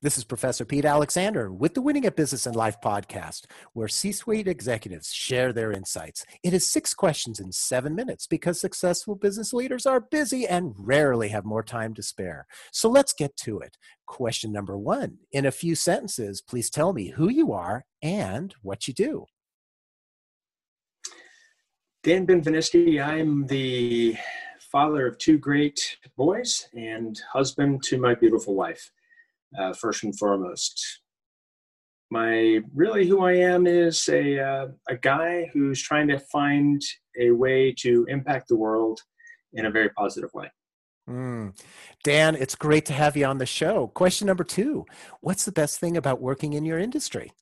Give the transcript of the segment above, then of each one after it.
This is Professor Pete Alexander with the Winning at Business and Life podcast, where C suite executives share their insights. It is six questions in seven minutes because successful business leaders are busy and rarely have more time to spare. So let's get to it. Question number one In a few sentences, please tell me who you are and what you do. Dan Benvenisti, I'm the father of two great boys and husband to my beautiful wife uh, first and foremost. My really who I am is a uh, a guy who's trying to find a way to impact the world in a very positive way. Mm. Dan, it's great to have you on the show. Question number two What's the best thing about working in your industry?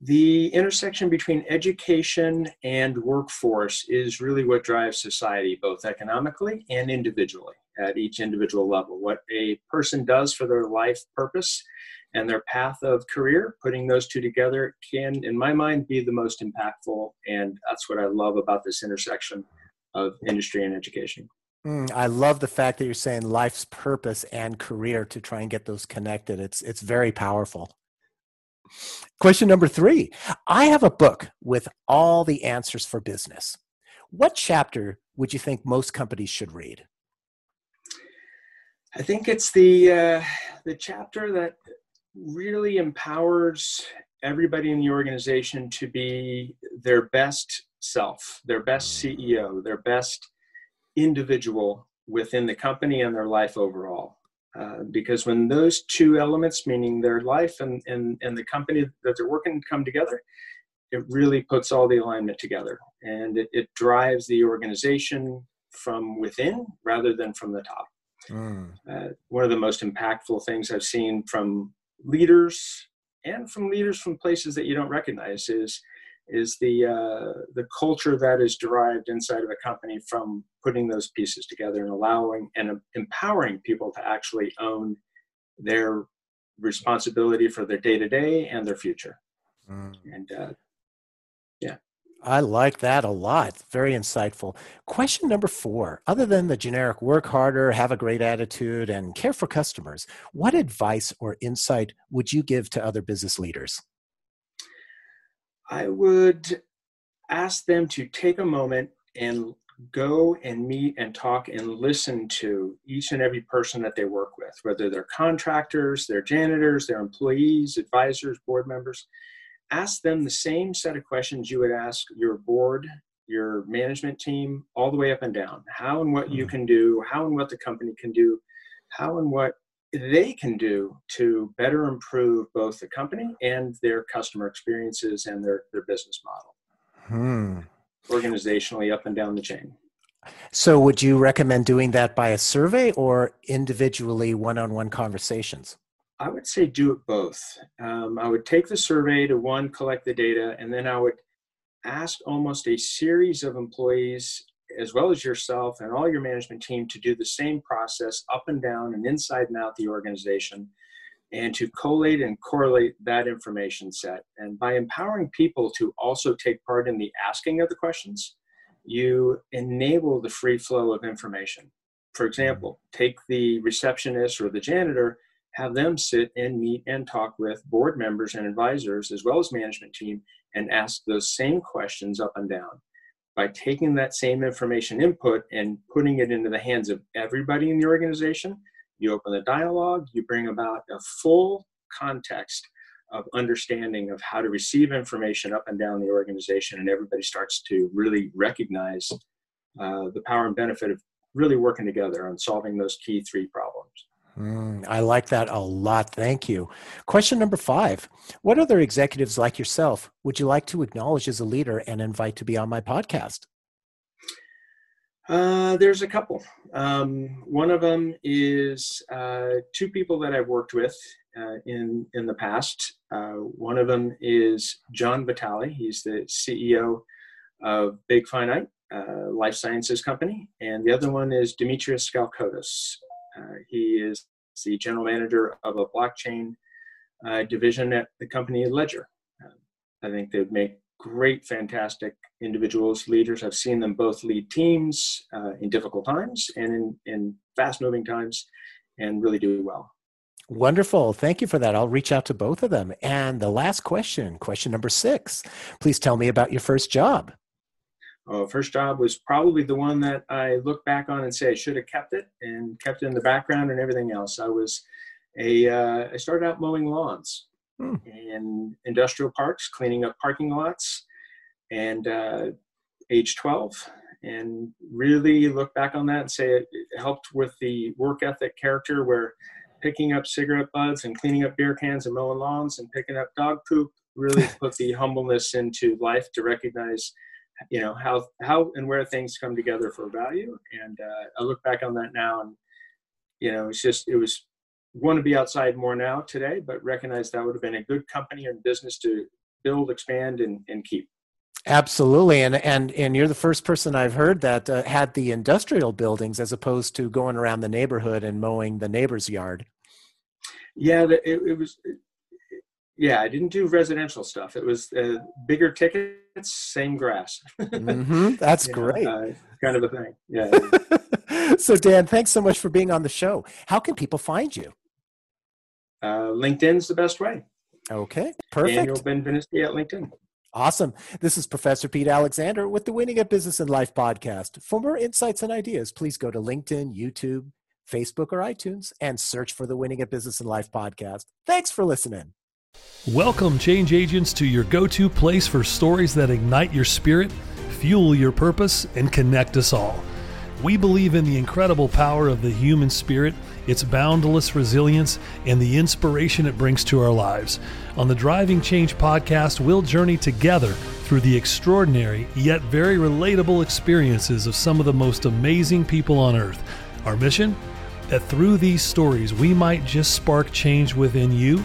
The intersection between education and workforce is really what drives society, both economically and individually at each individual level. What a person does for their life purpose and their path of career, putting those two together can, in my mind, be the most impactful. And that's what I love about this intersection of industry and education. Mm, I love the fact that you're saying life's purpose and career to try and get those connected. It's it's very powerful. Question number three. I have a book with all the answers for business. What chapter would you think most companies should read? I think it's the uh, the chapter that really empowers everybody in the organization to be their best self, their best CEO, their best individual within the company and their life overall. Uh, because when those two elements, meaning their life and, and, and the company that they're working, come together, it really puts all the alignment together and it, it drives the organization from within rather than from the top. Mm. Uh, one of the most impactful things I've seen from leaders and from leaders from places that you don't recognize is is the uh, the culture that is derived inside of a company from putting those pieces together and allowing and empowering people to actually own their responsibility for their day to day and their future. Mm. And uh, yeah. I like that a lot. Very insightful. Question number four Other than the generic work harder, have a great attitude, and care for customers, what advice or insight would you give to other business leaders? I would ask them to take a moment and go and meet and talk and listen to each and every person that they work with, whether they're contractors, they're janitors, they're employees, advisors, board members ask them the same set of questions you would ask your board, your management team, all the way up and down. How and what you hmm. can do, how and what the company can do, how and what they can do to better improve both the company and their customer experiences and their, their business model. Hmm. Organizationally, up and down the chain. So, would you recommend doing that by a survey or individually one on one conversations? I would say do it both. Um, I would take the survey to one, collect the data, and then I would ask almost a series of employees, as well as yourself and all your management team, to do the same process up and down and inside and out the organization and to collate and correlate that information set. And by empowering people to also take part in the asking of the questions, you enable the free flow of information. For example, take the receptionist or the janitor have them sit and meet and talk with board members and advisors as well as management team and ask those same questions up and down. By taking that same information input and putting it into the hands of everybody in the organization you open the dialogue you bring about a full context of understanding of how to receive information up and down the organization and everybody starts to really recognize uh, the power and benefit of really working together on solving those key three problems Mm, I like that a lot. Thank you. Question number five What other executives like yourself would you like to acknowledge as a leader and invite to be on my podcast? Uh, there's a couple. Um, one of them is uh, two people that I've worked with uh, in in the past. Uh, one of them is John Vitale. He's the CEO of BigFinite uh, Life Sciences Company, and the other one is Demetrius Skalkotis. Uh, he is the general manager of a blockchain uh, division at the company Ledger. Uh, I think they'd make great, fantastic individuals, leaders. I've seen them both lead teams uh, in difficult times and in, in fast moving times and really do well. Wonderful. Thank you for that. I'll reach out to both of them. And the last question, question number six. Please tell me about your first job. Oh, first job was probably the one that I look back on and say I should have kept it and kept it in the background and everything else. I was a uh, I started out mowing lawns hmm. in industrial parks, cleaning up parking lots, and uh, age 12 and really look back on that and say it, it helped with the work ethic character where picking up cigarette butts and cleaning up beer cans and mowing lawns and picking up dog poop really put the humbleness into life to recognize you know how how and where things come together for value and uh, i look back on that now and you know it's just it was want to be outside more now today but recognize that would have been a good company and business to build expand and, and keep Absolutely, and and and you're the first person I've heard that uh, had the industrial buildings as opposed to going around the neighborhood and mowing the neighbor's yard. Yeah, it, it was. Yeah, I didn't do residential stuff. It was uh, bigger tickets, same grass. mm-hmm. That's great. Know, uh, kind of a thing. Yeah. so, Dan, thanks so much for being on the show. How can people find you? Uh, LinkedIn's the best way. Okay, perfect. Daniel Benvenisti at LinkedIn. Awesome. This is Professor Pete Alexander with the Winning at Business and Life podcast. For more insights and ideas, please go to LinkedIn, YouTube, Facebook, or iTunes and search for the Winning at Business and Life podcast. Thanks for listening. Welcome, change agents, to your go to place for stories that ignite your spirit, fuel your purpose, and connect us all. We believe in the incredible power of the human spirit, its boundless resilience, and the inspiration it brings to our lives. On the Driving Change podcast, we'll journey together through the extraordinary yet very relatable experiences of some of the most amazing people on earth. Our mission? That through these stories, we might just spark change within you